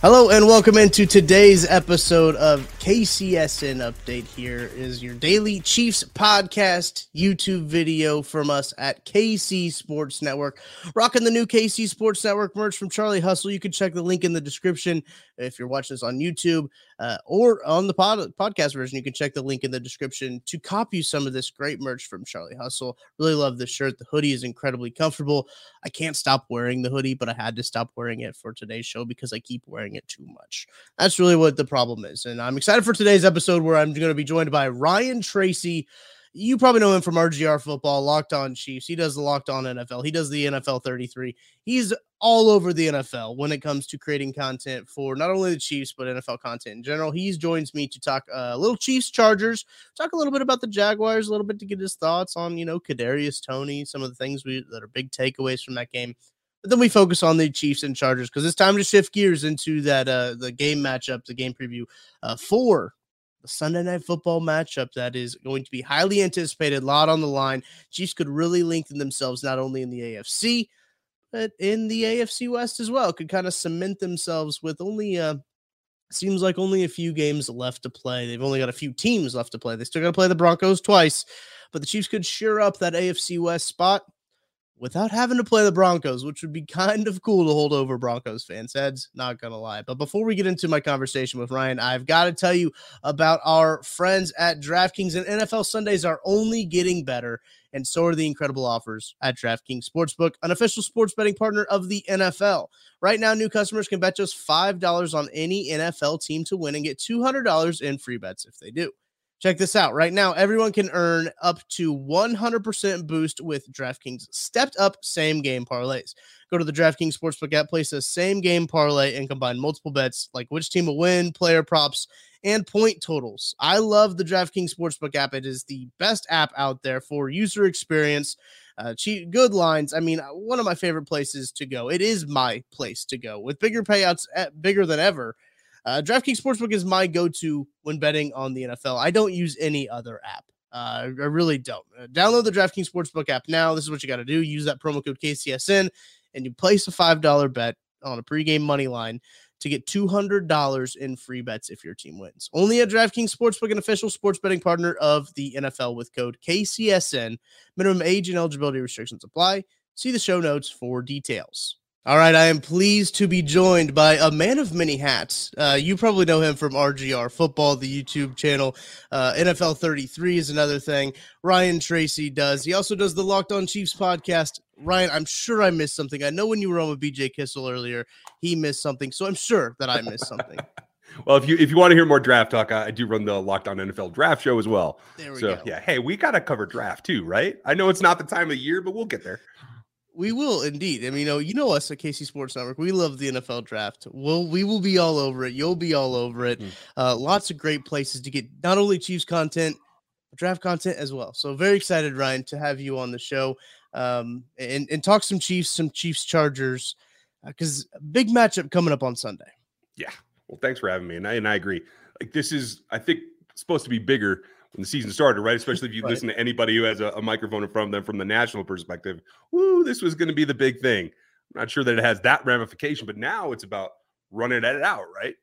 Hello and welcome into today's episode of KCSN Update. Here is your daily Chiefs podcast YouTube video from us at KC Sports Network. Rocking the new KC Sports Network merch from Charlie Hustle. You can check the link in the description if you're watching this on YouTube uh, or on the pod- podcast version. You can check the link in the description to copy some of this great merch from Charlie Hustle. Really love this shirt. The hoodie is incredibly comfortable. I can't stop wearing the hoodie, but I had to stop wearing it for today's show because I keep wearing it too much. That's really what the problem is. And I'm excited for today's episode where I'm going to be joined by Ryan Tracy. You probably know him from RGR Football, Locked On Chiefs. He does the Locked On NFL. He does the NFL 33. He's all over the NFL when it comes to creating content for not only the Chiefs but NFL content in general. He joins me to talk uh, a little Chiefs Chargers, talk a little bit about the Jaguars, a little bit to get his thoughts on you know Kadarius Toney, some of the things we that are big takeaways from that game. But then we focus on the Chiefs and Chargers because it's time to shift gears into that uh the game matchup, the game preview uh for Sunday night football matchup that is going to be highly anticipated, a lot on the line. Chiefs could really lengthen themselves not only in the AFC, but in the AFC West as well. Could kind of cement themselves with only uh seems like only a few games left to play. They've only got a few teams left to play. They still got to play the Broncos twice, but the Chiefs could sure up that AFC West spot without having to play the Broncos, which would be kind of cool to hold over Broncos fans' heads. Not gonna lie. But before we get into my conversation with Ryan, I've got to tell you about our friends at DraftKings. And NFL Sundays are only getting better, and so are the incredible offers at DraftKings Sportsbook, an official sports betting partner of the NFL. Right now, new customers can bet just five dollars on any NFL team to win and get two hundred dollars in free bets if they do. Check this out. Right now, everyone can earn up to 100% boost with DraftKings stepped up same game parlays. Go to the DraftKings Sportsbook app, place a same game parlay, and combine multiple bets like which team will win, player props, and point totals. I love the DraftKings Sportsbook app. It is the best app out there for user experience. Uh, cheap, good lines. I mean, one of my favorite places to go. It is my place to go with bigger payouts, at, bigger than ever. Uh, DraftKings Sportsbook is my go-to when betting on the NFL. I don't use any other app. Uh, I really don't. Uh, download the DraftKings Sportsbook app now. This is what you got to do. Use that promo code KCSN, and you place a five dollar bet on a pregame money line to get two hundred dollars in free bets if your team wins. Only at DraftKings Sportsbook, an official sports betting partner of the NFL, with code KCSN. Minimum age and eligibility restrictions apply. See the show notes for details. All right, I am pleased to be joined by a man of many hats. Uh, you probably know him from RGR Football, the YouTube channel. Uh, NFL 33 is another thing. Ryan Tracy does. He also does the Locked On Chiefs podcast. Ryan, I'm sure I missed something. I know when you were on with BJ Kissel earlier, he missed something. So I'm sure that I missed something. well, if you if you want to hear more draft talk, I, I do run the Locked On NFL Draft Show as well. There we so go. yeah, hey, we got to cover draft too, right? I know it's not the time of year, but we'll get there. We will indeed. I mean, you know, you know us at KC Sports Network. We love the NFL draft. We'll we will be all over it. You'll be all over it. Mm. Uh, lots of great places to get not only Chiefs content, but draft content as well. So very excited, Ryan, to have you on the show um, and and talk some Chiefs, some Chiefs Chargers, because big matchup coming up on Sunday. Yeah. Well, thanks for having me. And I, and I agree. Like this is, I think, supposed to be bigger when the season started, right? Especially if you right. listen to anybody who has a, a, microphone in front of them from the national perspective. Woo, this was going to be the big thing. I'm not sure that it has that ramification, but now it's about running it out, right?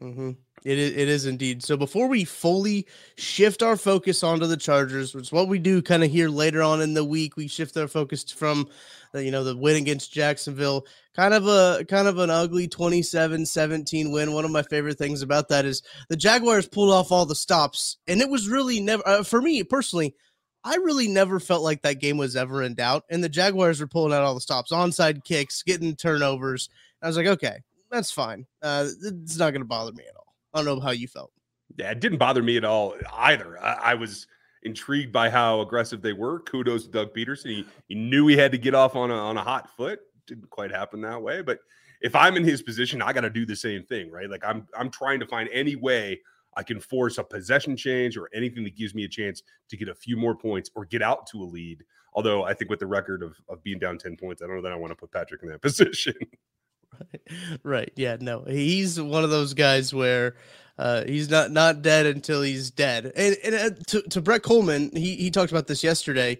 Mm-hmm. It is, it is indeed. So before we fully shift our focus onto the Chargers, which is what we do kind of here later on in the week, we shift our focus from you know the win against Jacksonville, kind of a kind of an ugly 27-17 win. One of my favorite things about that is the Jaguars pulled off all the stops, and it was really never uh, for me personally. I really never felt like that game was ever in doubt, and the Jaguars were pulling out all the stops, onside kicks, getting turnovers. I was like, okay, that's fine. Uh, it's not going to bother me at all. I don't know how you felt. Yeah, it didn't bother me at all either. I, I was intrigued by how aggressive they were. Kudos to Doug Pederson. He, he knew he had to get off on a, on a hot foot. Didn't quite happen that way, but if I'm in his position, I got to do the same thing, right? Like I'm I'm trying to find any way I can force a possession change or anything that gives me a chance to get a few more points or get out to a lead. Although I think with the record of, of being down 10 points, I don't know that I want to put Patrick in that position. Right. right. Yeah. No, he's one of those guys where uh, he's not not dead until he's dead. And, and uh, to, to Brett Coleman, he he talked about this yesterday.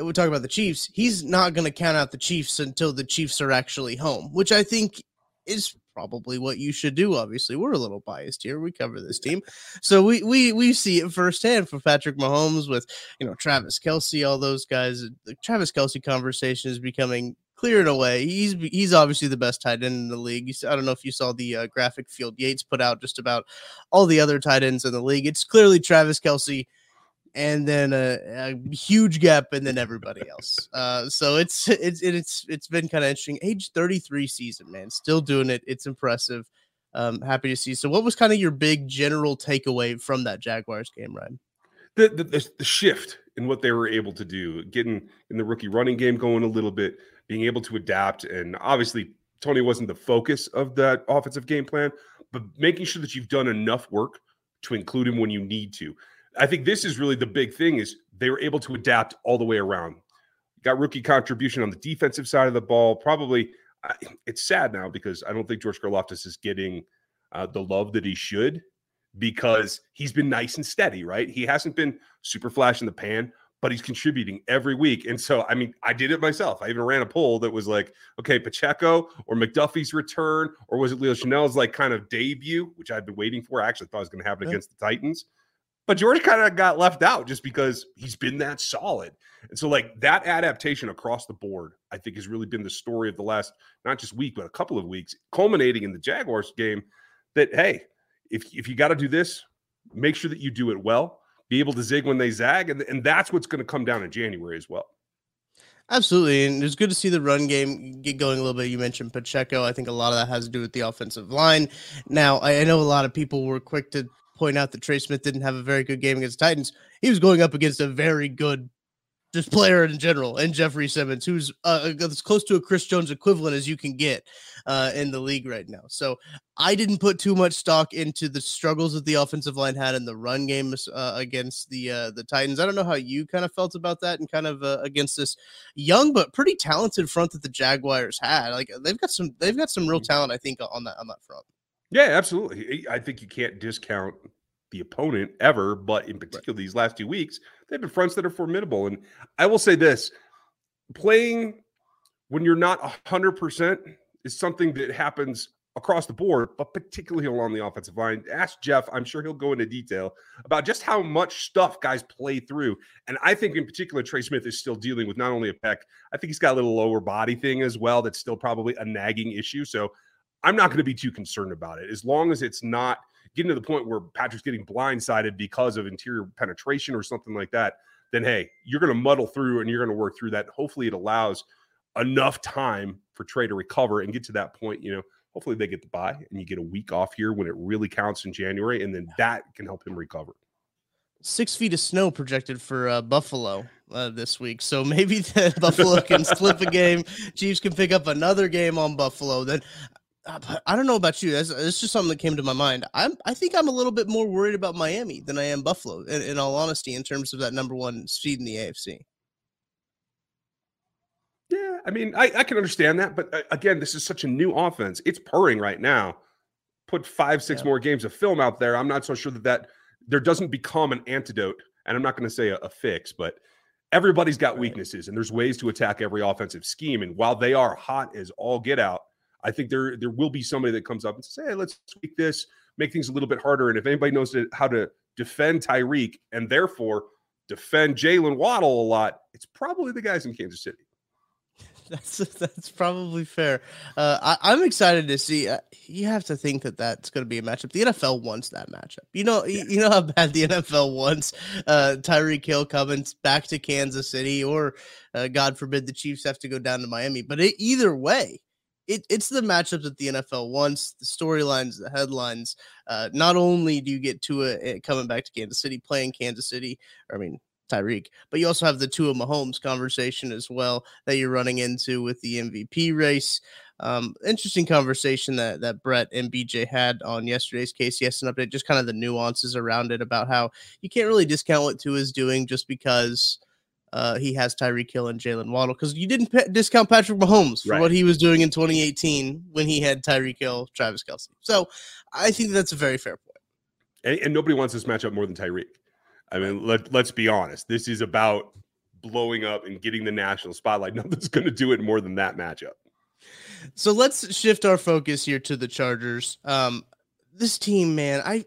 We talk about the Chiefs. He's not going to count out the Chiefs until the Chiefs are actually home, which I think is probably what you should do. Obviously, we're a little biased here. We cover this team, so we we we see it firsthand for Patrick Mahomes with you know Travis Kelce, all those guys. The Travis Kelce conversation is becoming clear and away. He's he's obviously the best tight end in the league. I don't know if you saw the uh, graphic Field Yates put out just about all the other tight ends in the league. It's clearly Travis Kelce, and then a, a huge gap, and then everybody else. Uh, so it's it's it's it's been kind of interesting. Age thirty three season, man, still doing it. It's impressive. Um, happy to see. So, what was kind of your big general takeaway from that Jaguars game, Ryan? The, the, the shift in what they were able to do, getting in the rookie running game going a little bit, being able to adapt. And obviously, Toney wasn't the focus of that offensive game plan, but making sure that you've done enough work to include him when you need to. I think this is really the big thing is they were able to adapt all the way around. Got rookie contribution on the defensive side of the ball. Probably it's sad now because I don't think George Karlaftis is getting uh, the love that he should because he's been nice and steady, right? He hasn't been super flash in the pan, but he's contributing every week. And so, I mean, I did it myself. I even ran a poll that was like, okay, Pacheco or McDuffie's return, or was it Leo Chenal's like kind of debut, which I've been waiting for. I actually thought it was going to happen yeah. against the Titans. But George kind of got left out just because he's been that solid. And so, like that adaptation across the board, I think has really been the story of the last not just week, but a couple of weeks, culminating in the Jaguars game. That hey, if if you got to do this, make sure that you do it well be able to zig when they zag, and, and that's what's going to come down in January as well. Absolutely, and it's good to see the run game get going a little bit. You mentioned Pacheco. I think a lot of that has to do with the offensive line. Now, I know a lot of people were quick to point out that Trey Smith didn't have a very good game against Titans. He was going up against a very good just player in general, and Jeffrey Simmons, who's uh, as close to a Chris Jones equivalent as you can get uh, in the league right now. So I didn't put too much stock into the struggles that the offensive line had in the run games uh, against the uh, the Titans. I don't know how you kind of felt about that, and kind of uh, against this young but pretty talented front that the Jaguars had. Like they've got some they've got some real mm-hmm. talent, I think, on that on that front. Yeah, absolutely. I think you can't discount the opponent ever, but in particular these last two weeks, they've been fronts that are formidable. And I will say this playing when you're not 100% is something that happens across the board, but particularly along the offensive line. Ask Jeff, I'm sure he'll go into detail about just how much stuff guys play through. And I think in particular, Trey Smith is still dealing with not only a pec, I think he's got a little lower body thing as well that's still probably a nagging issue. So I'm not going to be too concerned about it as long as it's not getting to the point where Patrick's getting blindsided because of interior penetration or something like that, then hey, you're going to muddle through and you're going to work through that. Hopefully, it allows enough time for Trey to recover and get to that point. You know, hopefully they get the bye and you get a week off here when it really counts in January, and then that can help him recover. Six feet of snow projected for uh, Buffalo uh, this week, so maybe the Buffalo can slip a game. Chiefs can pick up another game on Buffalo. Then I don't know about you. That's, it's just something that came to my mind. I'm, I think I'm a little bit more worried about Miami than I am Buffalo, in, in all honesty, in terms of that number one seed in the AFC. Yeah, I mean, I, I can understand that, but uh, again, this is such a new offense. It's purring right now. put five, six yeah. more games of film out there, I'm not so sure that that there doesn't become an antidote. And I'm not going to say a, a, fix, but everybody's got weaknesses and there's ways to attack every offensive scheme. And while they are hot as all get out, I think there there will be somebody that comes up and says, "Hey, let's tweak this, make things a little bit harder." And if anybody knows how to defend Tyreek and therefore defend Jaylen Waddle a lot, it's probably the guys in Kansas City. That's that's probably fair. Uh, I, am excited to see. Uh, you have to think that that's going to be a matchup. The NFL wants that matchup. You know, yeah. you, you, know how bad the NFL wants uh, Tyreek Hill coming back to Kansas City, or uh, God forbid the Chiefs have to go down to Miami. But it, either way, it, it's the matchup that the NFL wants, the storylines, the headlines. Uh, not only do you get Tua eh, coming back to Kansas City, playing Kansas City, I mean Tyreek, but you also have the Tua Mahomes conversation as well that you're running into with the MVP race. Um, interesting conversation that that Brett and BJ had on yesterday's KCSN update, just kind of the nuances around it about how you can't really discount what Tua is doing just because uh, he has Tyreek Hill and Jaylen Waddle because you didn't pe- discount Patrick Mahomes for right. what he was doing in 2018 when he had Tyreek Hill, Travis Kelce. So I think that's a very fair point. And, and nobody wants this matchup more than Tyreek. I mean, let let's be honest. This is about blowing up and getting the national spotlight. Nothing's going to do it more than that matchup. So let's shift our focus here to the Chargers. Um, this team, man, I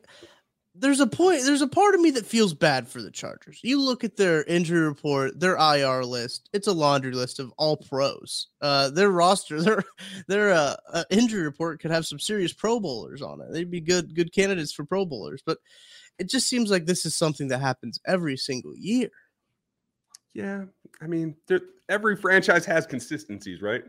there's a point there's a part of me that feels bad for the Chargers. You look at their injury report, their IR list, it's a laundry list of all pros. Uh their roster, their their uh, uh, injury report could have some serious pro bowlers on it. They'd be good good candidates for pro bowlers, but it just seems like this is something that happens every single year. Yeah, I mean, every franchise has consistencies, right?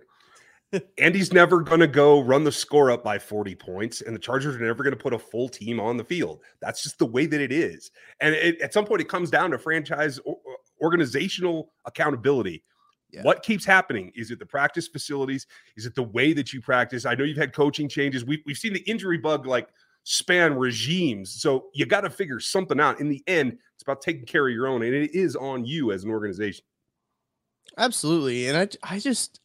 Andy's never going to go run the score up by 40 points, and the Chargers are never going to put a full team on the field. That's just the way that it is. And it, at some point, it comes down to franchise or, organizational accountability. Yeah. What keeps happening? Is it the practice facilities? Is it the way that you practice? I know you've had coaching changes. We've, we've seen the injury bug like span regimes. So you got to figure something out. In the end, it's about taking care of your own, and it is on you as an organization. Absolutely. And I, I just,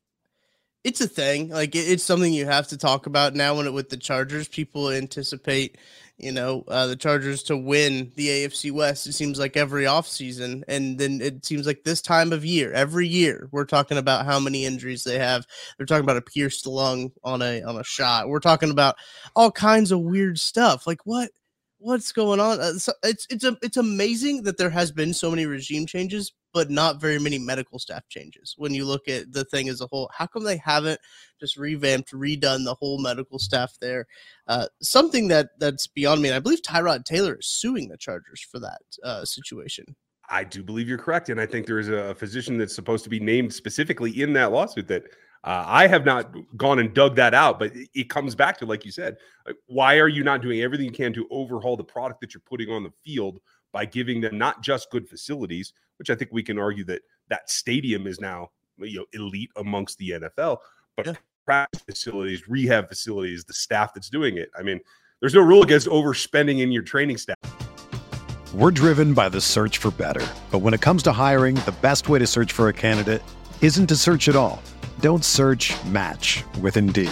it's a thing. Like it's something you have to talk about now. When it with the Chargers, people anticipate, you know, uh, the Chargers to win the AFC West. It seems like every offseason. and then it seems like this time of year, every year, we're talking about how many injuries they have. They're talking about a pierced lung on a on a shot. We're talking about all kinds of weird stuff. Like what? What's going on? Uh, so it's it's a, it's amazing that there has been so many regime changes, but not very many medical staff changes. When you look at the thing as a whole, how come they haven't just revamped, redone the whole medical staff there? Uh, something that that's beyond me. And I believe Tyrod Taylor is suing the Chargers for that uh, situation. I do believe you're correct, and I think there is a physician that's supposed to be named specifically in that lawsuit that. Uh, I have not gone and dug that out, but it comes back to, like you said, why are you not doing everything you can to overhaul the product that you're putting on the field by giving them not just good facilities, which I think we can argue that that stadium is now you know elite amongst the NFL, but yeah. practice facilities, rehab facilities, the staff that's doing it. I mean, there's no rule against overspending in your training staff. We're driven by the search for better, but when it comes to hiring, the best way to search for a candidate isn't to search at all. Don't search. Match with Indeed.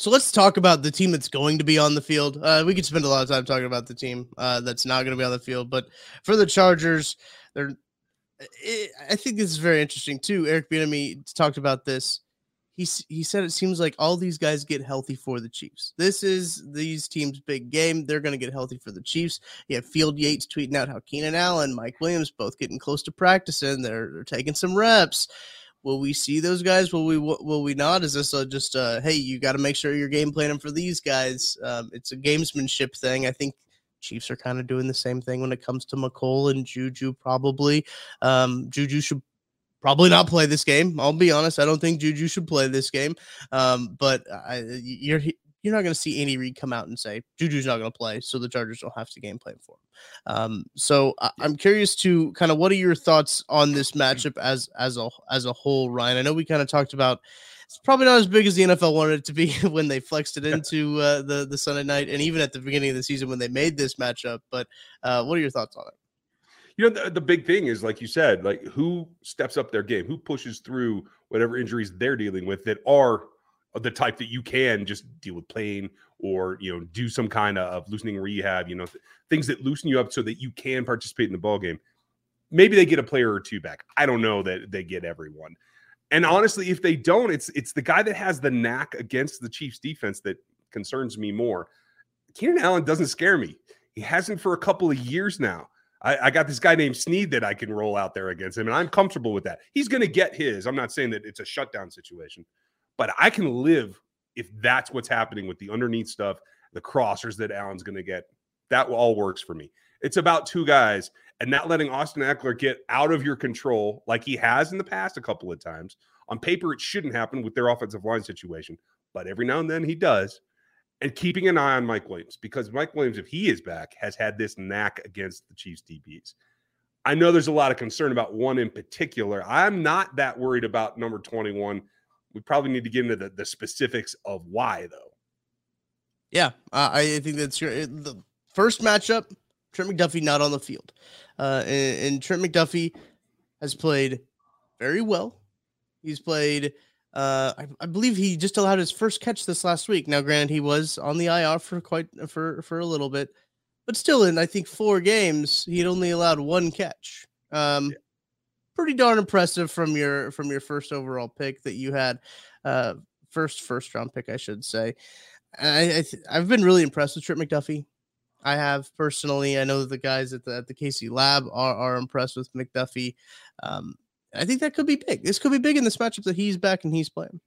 So let's talk about the team that's going to be on the field. Uh, we could spend a lot of time talking about the team uh, that's not going to be on the field, but for the Chargers, they're. It, I think this is very interesting too. Eric Bieniemy talked about this. He he said it seems like all these guys get healthy for the Chiefs. This is these teams' big game. They're going to get healthy for the Chiefs. You have Field Yates tweeting out how Keenan Allen, Mike Williams, both getting close to practicing. They're, they're taking some reps will we see those guys? Will we will we not? Is this a, just a, hey, you got to make sure you're game planning for these guys? Um, it's a gamesmanship thing. I think Chiefs are kind of doing the same thing when it comes to Mecole and Juju. Probably, um, Juju should probably not play this game. I'll be honest. I don't think Juju should play this game. Um, but I, you're you're not going to see Andy Reid come out and say Juju's not going to play, so the Chargers don't have to game plan for him. Um, so I, am curious to kind of what are your thoughts on this matchup as as a as a whole, Ryan? I know we kind of talked about it's probably not as big as the NFL wanted it to be when they flexed it into uh, the the Sunday night, and even at the beginning of the season when they made this matchup. But uh, what are your thoughts on it? You know, the, the big thing is, like you said, like who steps up their game, who pushes through whatever injuries they're dealing with that are the type that you can just deal with pain or you know do some kind of loosening rehab you know th- things that loosen you up so that you can participate in the ball game maybe they get a player or two back. I don't know that they get everyone. And honestly if they don't it's it's the guy that has the knack against the chiefs defense that concerns me more. Keenan allen doesn't scare me. He hasn't for a couple of years now. I, I, got this guy named Sneed that I can roll out there against him, and I'm comfortable with that. He's going to get his. I'm not saying that it's a shutdown situation, but I can live if that's what's happening with the underneath stuff, the crossers that Allen's going to get. That all works for me. It's about two guys and not letting Austin Ekeler get out of your control like he has in the past a couple of times. On paper, it shouldn't happen with their offensive line situation, but every now and then he does. And keeping an eye on Mike Williams because Mike Williams, if he is back, has had this knack against the Chiefs DBs. I know there's a lot of concern about one in particular. I'm not that worried about number 21 we probably need to get into the, the specifics of why, though. Yeah, uh, I think that's your the first matchup. Trent McDuffie not on the field, uh, and, and Trent McDuffie has played very well. He's played. Uh, I, I, believe he just allowed his first catch this last week. Now, granted, he was on the IR for quite for for a little bit, but still, in I think four games, he'd only allowed one catch. Um, yeah pretty darn impressive from your from your first overall pick that you had, uh, first first round pick, I should say. I, I have been really impressed with Trent McDuffie. I have personally. I know that the guys at the at the KC Lab are are impressed with McDuffie. Um, I think that could be big. This could be big in this matchup that he's back and he's playing.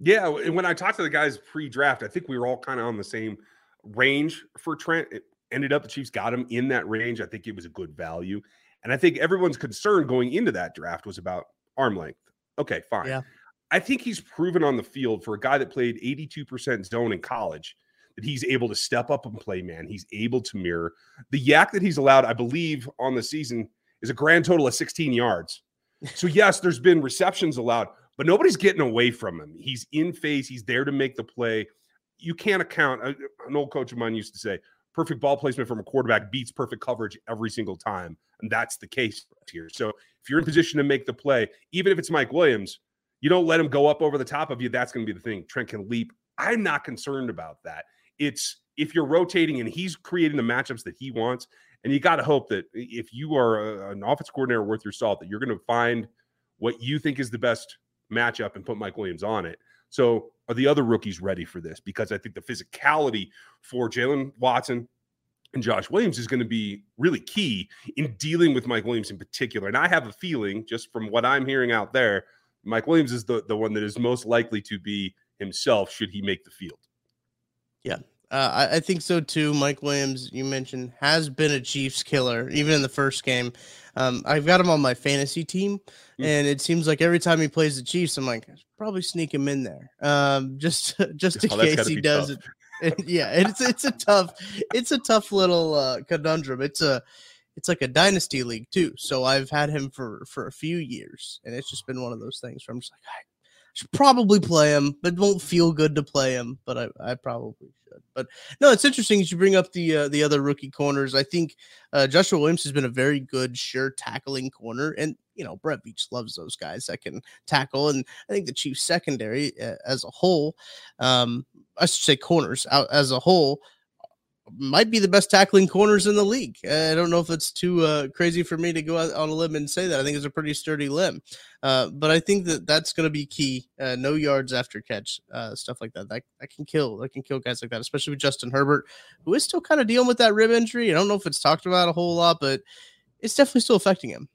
Yeah, and when I talked to the guys pre-draft, I think we were all kind of on the same range for Trent. It ended up the Chiefs got him in that range. I think it was a good value. And I think everyone's concern going into that draft was about arm length. Okay, fine. Yeah. I think he's proven on the field for a guy that played 82% zone in college that he's able to step up and play man. He's able to mirror. The YAC that he's allowed, I believe, on the season is a grand total of 16 yards. So, yes, there's been receptions allowed, but nobody's getting away from him. He's in phase, he's there to make the play. You can't account. Uh, an old coach of mine used to say, perfect ball placement from a quarterback beats perfect coverage every single time. And that's the case here. So if you're in position to make the play, even if it's Mike Williams, you don't let him go up over the top of you. That's going to be the thing. Trent can leap. I'm not concerned about that. It's if you're rotating and he's creating the matchups that he wants, and you got to hope that if you are a, an offense coordinator worth your salt, that you're going to find what you think is the best matchup and put Mike Williams on it. So are the other rookies ready for this? Because I think the physicality for Jaylen Watson and Josh Williams is going to be really key in dealing with Mike Williams in particular. And I have a feeling, just from what I'm hearing out there, Mike Williams is the, the one that is most likely to be himself should he make the field. Yeah. Uh, I, I, think so too. Mike Williams, you mentioned, has been a Chiefs killer, even in the first game. Um, I've got him on my fantasy team, mm-hmm. and it seems like every time he plays the Chiefs, I'm like, probably sneak him in there, um, just just in oh, case he does tough. it. yeah, it's it's a tough, it's a tough little uh, conundrum. It's a it's like a dynasty league too. So I've had him for for a few years, and it's just been one of those things where I'm just like, I should probably play him, but it won't feel good to play him. But I, I probably should. But no, it's interesting you bring up the uh, the other rookie corners. I think uh, Joshua Williams has been a very good, sure tackling corner, and you know Brett Beach loves those guys that can tackle. And I think the Chiefs secondary uh, as a whole, um, I should say corners out as a whole might be the best tackling corners in the league. I don't know if it's too uh, crazy for me to go out on a limb and say that. I think it's a pretty sturdy limb, uh, but I think that that's going to be key. Uh, no yards after catch, uh, stuff like that. That that can kill. That can kill guys like that, especially with Justin Herbert, who is still kind of dealing with that rib injury. I don't know if it's talked about a whole lot, but it's definitely still affecting him.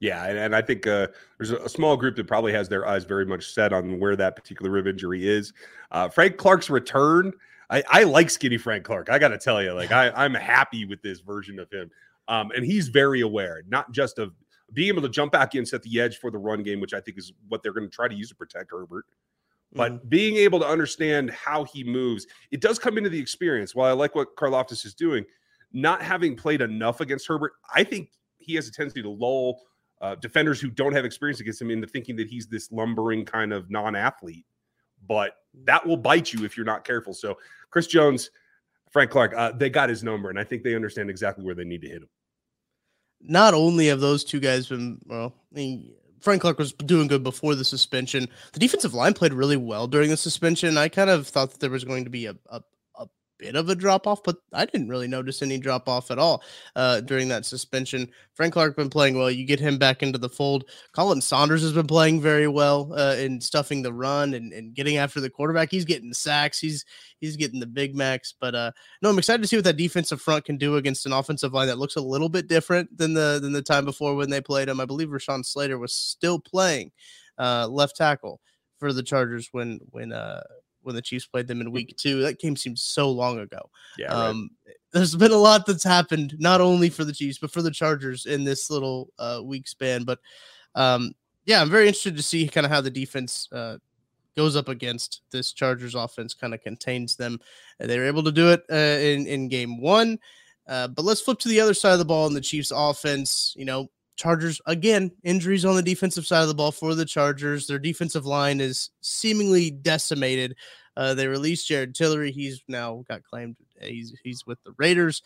Yeah, and, and I think uh, there's a, small group that probably has their eyes very much set on where that particular rib injury is. Uh, Frank Clark's return I, I like skinny Frank Clark. I got to tell you, like I, I'm happy with this version of him. Um, and he's very aware, not just of being able to jump back in, set the edge for the run game, which I think is what they're going to try to use to protect Herbert. But mm-hmm. being able to understand how he moves, it does come into the experience. While I like what Karlaftis is doing, not having played enough against Herbert, I think he has a tendency to lull uh, defenders who don't have experience against him into thinking that he's this lumbering kind of non-athlete. But that will bite you if you're not careful. So Chris Jones, Frank Clark, uh, they got his number, and I think they understand exactly where they need to hit him. Not only have those two guys been well, I mean, Frank Clark was doing good before the suspension. The defensive line played really well during the suspension. I kind of thought that there was going to be a, a bit of a drop off, but I didn't really notice any drop off at all uh, during that suspension. Frank Clark been playing well. You get him back into the fold. Khalen Saunders has been playing very well uh, in stuffing the run and, and getting after the quarterback. He's getting sacks. He's he's getting the big max. But uh, no, I'm excited to see what that defensive front can do against an offensive line that looks a little bit different than the than the time before when they played him. I believe Rashawn Slater was still playing uh, left tackle for the Chargers when when uh when the Chiefs played them in week two. That game seems so long ago. Yeah. Um, There's been a lot that's happened, not only for the Chiefs, but for the Chargers in this little uh, week span. But um, yeah, I'm very interested to see kind of how the defense uh, goes up against this Chargers offense, kind of contains them. They were able to do it uh, in, in game one. Uh, but let's flip to the other side of the ball in the Chiefs offense. You know, Chargers again, injuries on the defensive side of the ball for the Chargers. Their defensive line is seemingly decimated. Uh, they released Jerry Tillery. He's now got claimed he's he's with the Raiders.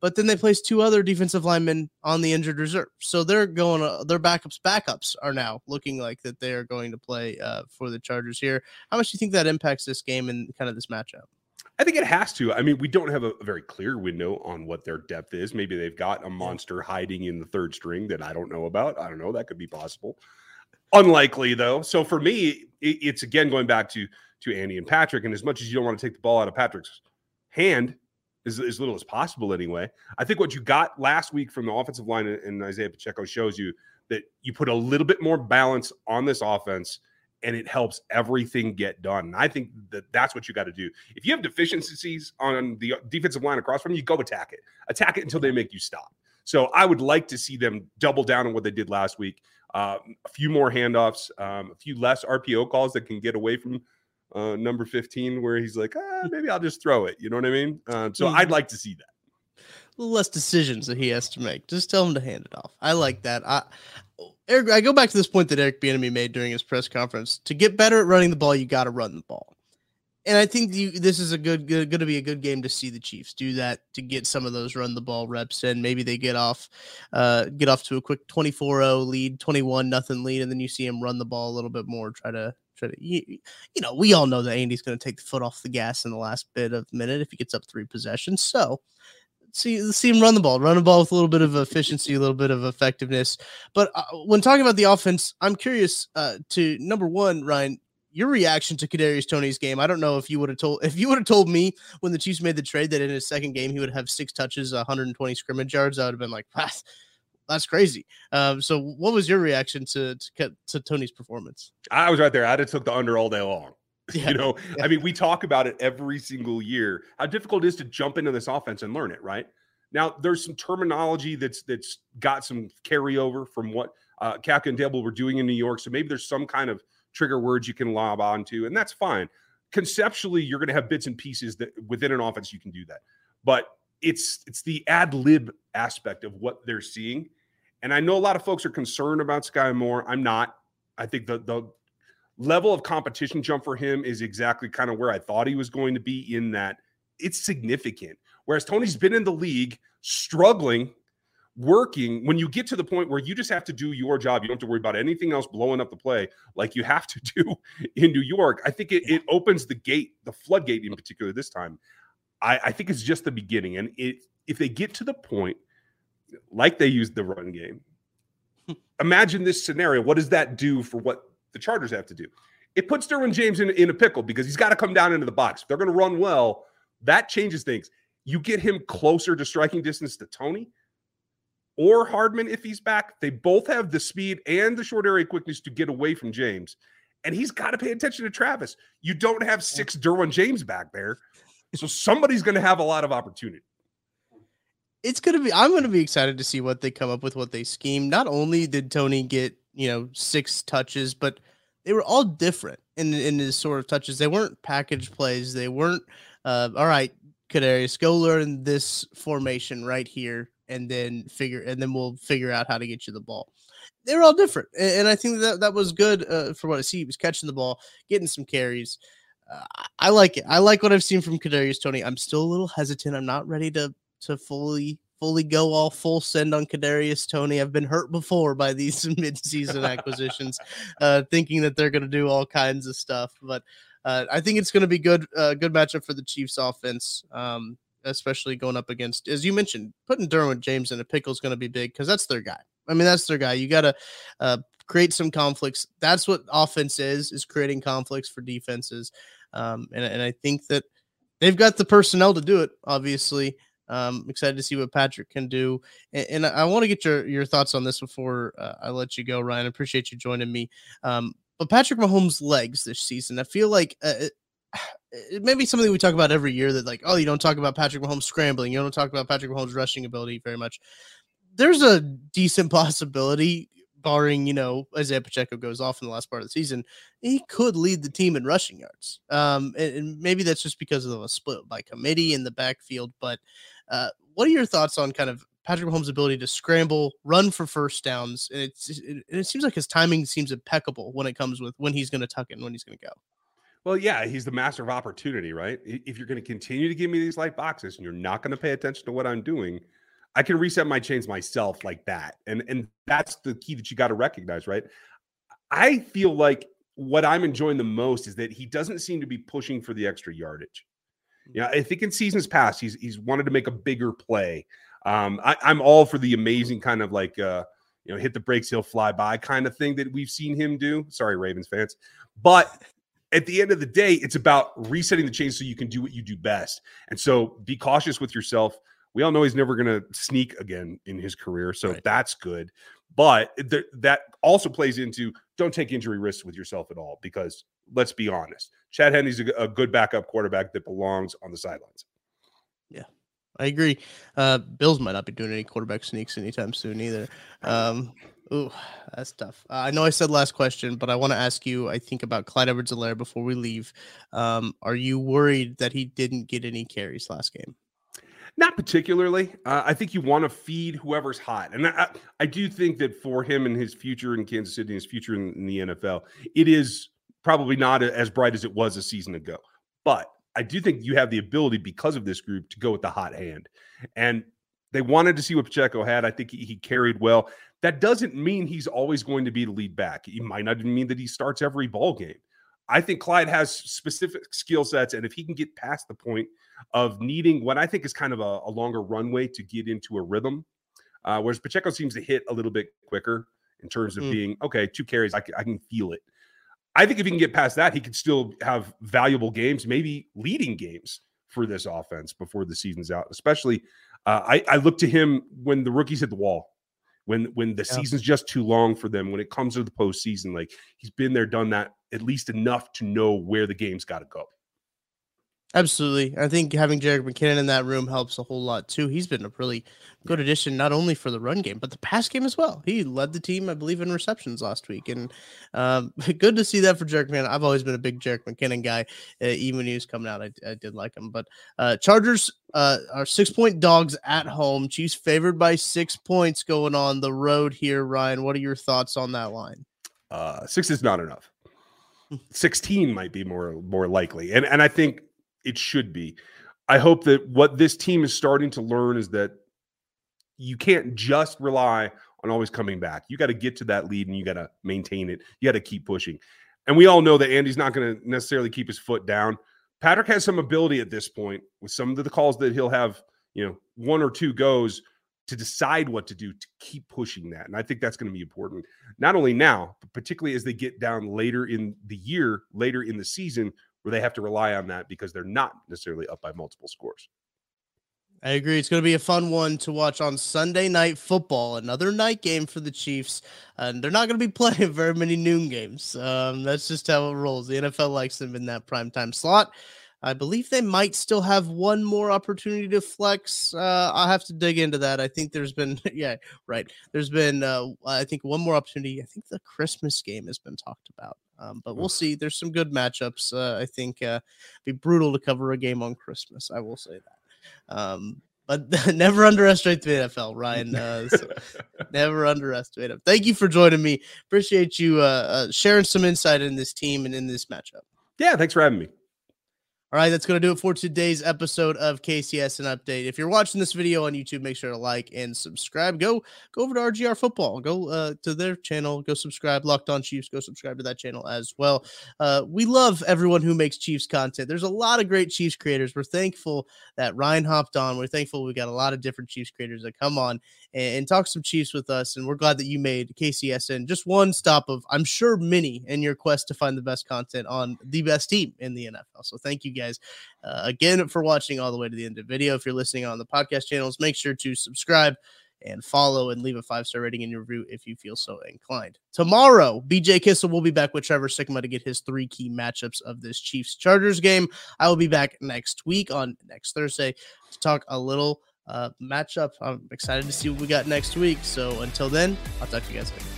But then they placed two other defensive linemen on the injured reserve. So they're going, uh, their backups, backups are now looking like that they are going to play uh, for the Chargers here. How much do you think that impacts this game and kind of this matchup? I think it has to. I mean, we don't have a, a, very clear window on what their depth is. Maybe they've got a monster hiding in the third string that I don't know about. I don't know. That could be possible. Unlikely though. So for me, it, it's again going back to to Andy and Patrick. And as much as you don't want to take the ball out of Patrick's hand, as, as little as possible anyway, I think what you got last week from the offensive line and Isaiah Pacheco shows you that you put a little bit more balance on this offense and it helps everything get done. And I think that that's what you got to do. If you have deficiencies on the defensive line across from you, go attack it. Attack it until they make you stop. So I would like to see them double down on what they did last week. Uh, a few more handoffs, um, a few less RPO calls that can get away from uh, number 15, where he's like, ah, maybe I'll just throw it. You know what I mean? Uh, so mm-hmm. I'd like to see that. A little less decisions that he has to make. Just tell him to hand it off. I like that. I Eric, I go back to this point that Eric Bieniemy made during his press conference. To get better at running the ball, you got to run the ball. And I think you, this is a good, good going to be a good game to see the Chiefs do that to get some of those run the ball reps in. Maybe they get off, uh, get off to a quick 24-0 lead, 21 nothing lead, and then you see him run the ball a little bit more. Try to try to you, you know we all know that Andy's going to take the foot off the gas in the last bit of minute if he gets up three possessions. So see see him run the ball, run the ball with a little bit of efficiency, a little bit of effectiveness. But uh, when talking about the offense, I'm curious uh, to number one, Ryan, your reaction to Kadarius Toney's game. I don't know if you would have told if you would have told me when the Chiefs made the trade that in his second game he would have six touches, 120 scrimmage yards. I would have been like, ah, that's crazy. Um, so, what was your reaction to, to to Toney's performance? I was right there. I'd have took the under all day long. Yeah. You know, yeah. I mean, we talk about it every single year. How difficult it is to jump into this offense and learn it, right? Now, there's some terminology that's that's got some carryover from what uh, Kafka and Daboll were doing in New York. So maybe there's some kind of trigger words you can lob onto, and that's fine. Conceptually, you're going to have bits and pieces that within an offense you can do that, but it's it's the ad lib aspect of what they're seeing. And I know a lot of folks are concerned about Skyy Moore. I'm not. I think the the level of competition jump for him is exactly kind of where I thought he was going to be in that it's significant. Whereas Toney's been in the league struggling, working. When you get to the point where you just have to do your job, you don't have to worry about anything else blowing up the play like you have to do in New York. I think it, it opens the gate, the floodgate in particular this time. I, I think it's just the beginning. And it, if they get to the point, like they used the run game, imagine this scenario. What does that do for what the Chargers have to do. It puts Derwin James in, in a pickle because he's got to come down into the box. If they're going to run well, that changes things. You get him closer to striking distance to Toney or Hardman if he's back. They both have the speed and the short area quickness to get away from James. And he's got to pay attention to Travis. You don't have six Derwin James back there. So somebody's going to have a lot of opportunity. It's going to be, I'm going to be excited to see what they come up with, what they scheme. Not only did toney get you know six touches, but they were all different in in his sort of touches. They weren't package plays. They weren't uh, all right. Kadarius, go learn this formation right here, and then figure, and then we'll figure out how to get you the ball. They were all different, and, and I think that that was good uh, for what I see. He was catching the ball, getting some carries. Uh, I like it. I like what I've seen from Kadarius Toney. I'm still a little hesitant. I'm not ready to to fully fully go all full send on Kadarius Toney. I've been hurt before by these mid-season acquisitions, uh, thinking that they're going to do all kinds of stuff. But uh, I think it's going to be good, uh, good matchup for the Chiefs offense, um, especially going up against, as you mentioned, putting Derwin James in a pickle is going to be big because that's their guy. I mean, that's their guy. You got to uh, create some conflicts. That's what offense is: is creating conflicts for defenses. Um, and, and I think that they've got the personnel to do it. Obviously, um, excited to see what Patrick can do, and, and I, want to get your your thoughts on this before uh, I let you go, Ryan. I appreciate you joining me. Um, but Patrick Mahomes' legs this season, I feel like uh, it, it may be something we talk about every year. That like, oh, you don't talk about Patrick Mahomes scrambling, you don't talk about Patrick Mahomes' rushing ability very much. There's a decent possibility barring you know Isaiah Pacheco goes off in the last part of the season, he could lead the team in rushing yards. Um, and, and, maybe that's just because of a split by committee in the backfield. But uh, what are your thoughts on kind of Patrick Mahomes' ability to scramble, run for first downs? And it's it, it seems like his timing seems impeccable when it comes with when he's going to tuck it and when he's going to go. Well, yeah, he's the master of opportunity, right? If you're going to continue to give me these light boxes and you're not going to pay attention to what I'm doing, I can reset my chains myself like that. And and that's the key that you got to recognize, right? I feel like what I'm enjoying the most is that he doesn't seem to be pushing for the extra yardage. Yeah, I think in seasons past he's he's wanted to make a bigger play. Um, I, am all for the amazing kind of like uh, you know hit the brakes he'll fly by kind of thing that we've seen him do. Sorry, Ravens fans, but at the end of the day, it's about resetting the chains so you can do what you do best. And so be cautious with yourself. We all know he's never going to sneak again in his career, so right. that's good. But th- that also plays into don't take injury risks with yourself at all because let's be honest, Chad Henne's a, a good backup quarterback that belongs on the sidelines. Yeah, I agree. Uh, Bills might not be doing any quarterback sneaks anytime soon either. Um, ooh, that's tough. Uh, I know I said last question, but I want to ask you. I think about Clyde Edwards-Helaire before we leave. Um, are you worried that he didn't get any carries last game? Not particularly. Uh, I think you want to feed whoever's hot, and I, I, do think that for him and his future in Kansas City, his future in, in the NFL, it is probably not as bright as it was a season ago. But I do think you have the ability because of this group to go with the hot hand, and they wanted to see what Pacheco had. I think he, he carried well. That doesn't mean he's always going to be the lead back. It might not even mean that he starts every ball game. I think Clyde has specific skill sets, and if he can get past the point of needing what I think is kind of a, a longer runway to get into a rhythm, uh, whereas Pacheco seems to hit a little bit quicker in terms of mm. being okay, two carries, I can, I can feel it. I think if he can get past that, he could still have valuable games, maybe leading games for this offense before the season's out. Especially, uh, I, I look to him when the rookies hit the wall when when the Yeah. season's just too long for them. When it comes to the postseason, like he's been there, done that at least enough to know where the game's got to go. Absolutely. I think having Jerick McKinnon in that room helps a whole lot too. He's been a really good addition, not only for the run game, but the pass game as well. He led the team, I believe, in receptions last week. And um, good to see that for Jerick McKinnon. I've always been a big Jerick McKinnon guy. Uh, even when he was coming out, I, I did like him. But uh, Chargers uh, are six point dogs at home. Chiefs favored by six points going on the road here. Ryan, what are your thoughts on that line? Uh, six is not enough. Sixteen might be more more likely, and and I think it should be. I hope that what this team is starting to learn is that you can't just rely on always coming back. You got to get to that lead and you got to maintain it. You got to keep pushing. And we all know that Andy's not going to necessarily keep his foot down. Patrick has some ability at this point with some of the calls that he'll have, you know, one or two goes to decide what to do to keep pushing that. And I think that's going to be important, not only now, but particularly as they get down later in the year, later in the season, where they have to rely on that because they're not necessarily up by multiple scores. I agree. It's going to be a fun one to watch on Sunday night football. Another night game for the Chiefs, and they're not going to be playing very many noon games. Um, that's just how it rolls. The NFL likes them in that primetime slot. I believe they might still have one more opportunity to flex. Uh, I'll have to dig into that. I think there's been, yeah, right. There's been, uh, I think one more opportunity. I think the Christmas game has been talked about. Um, but we'll see. There's some good matchups. Uh, I think uh, be brutal to cover a game on Christmas. I will say that. Um, but never underestimate the NFL, Ryan. Uh, so never underestimate them. Thank you for joining me. Appreciate you uh, uh, sharing some insight in this team and in this matchup. Yeah, thanks for having me. All right, that's going to do it for today's episode of KCSN Update. If you're watching this video on YouTube, make sure to like and subscribe. Go go over to RGR Football. Go uh, to their channel. Go subscribe. Locked On Chiefs. Go subscribe to that channel as well. Uh, we love everyone who makes Chiefs content. There's a lot of great Chiefs creators. We're thankful that Ryan hopped on. We're thankful we got a lot of different Chiefs creators that come on and, and talk some Chiefs with us. And we're glad that you made KCSN just one stop of, I'm sure, many in your quest to find the best content on the best team in the NFL. So thank you guys uh, again for watching all the way to the end of the video. If you're listening on the podcast channels, make sure to subscribe and follow and leave a five star rating in your review if you feel so inclined. Tomorrow, BJ Kissel will be back with Trevor Sikkema to get his three key matchups of this Chiefs Chargers game. I will be back next week on next Thursday to talk a little uh, matchup. I'm excited to see what we got next week. So until then, I'll talk to you guys later.